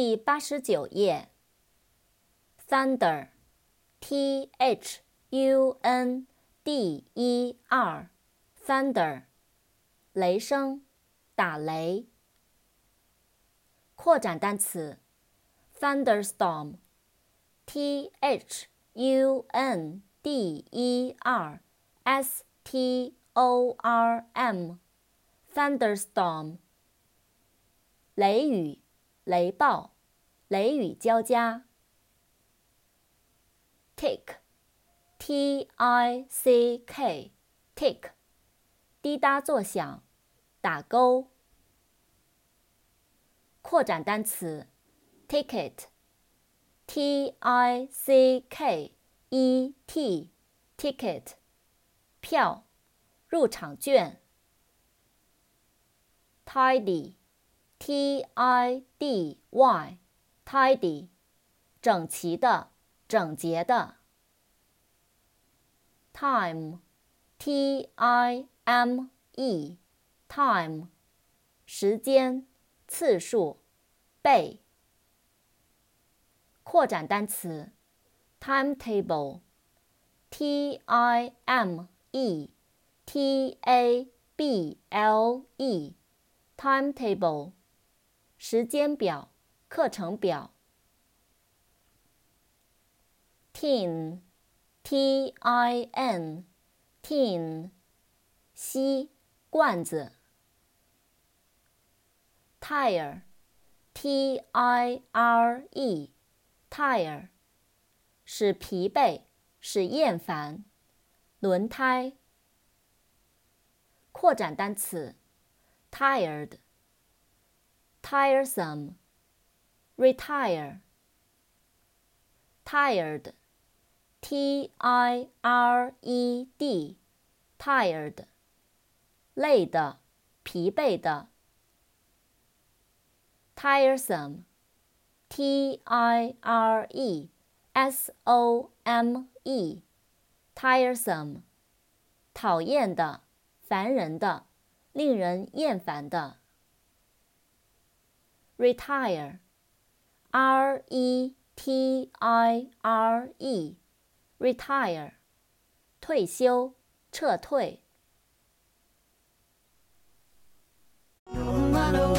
第八十九页。Thunder，T H U N D E R，Thunder，雷声，打雷。扩展单词，Thunderstorm，T H U N D E R S T O R M，Thunderstorm，雷雨。雷暴，雷雨交加。tick，T-I-C-K，tick，滴答作响，打勾。扩展单词，ticket，T-I-C-K-E-T，ticket，票，入场券。tidy。T I D Y，tidy，整齐的，整洁的。Time，T I M E，time，时间，次数，倍。扩展单词，timetable，T I M E T A B L E，timetable。 时间表、课程表。tin，t-i-n，tin，吸罐子。tire，t-i-r-e，tire，使疲惫，使厌烦。轮胎。扩展单词，tired。tiresome, retire, tired, T I R E D, tired, 累的，疲惫的。tiresome, T I R E S O M E, tiresome, 讨厌的，烦人的，令人厌烦的。 retire, R E T I R E, retire, 退休，撤退。No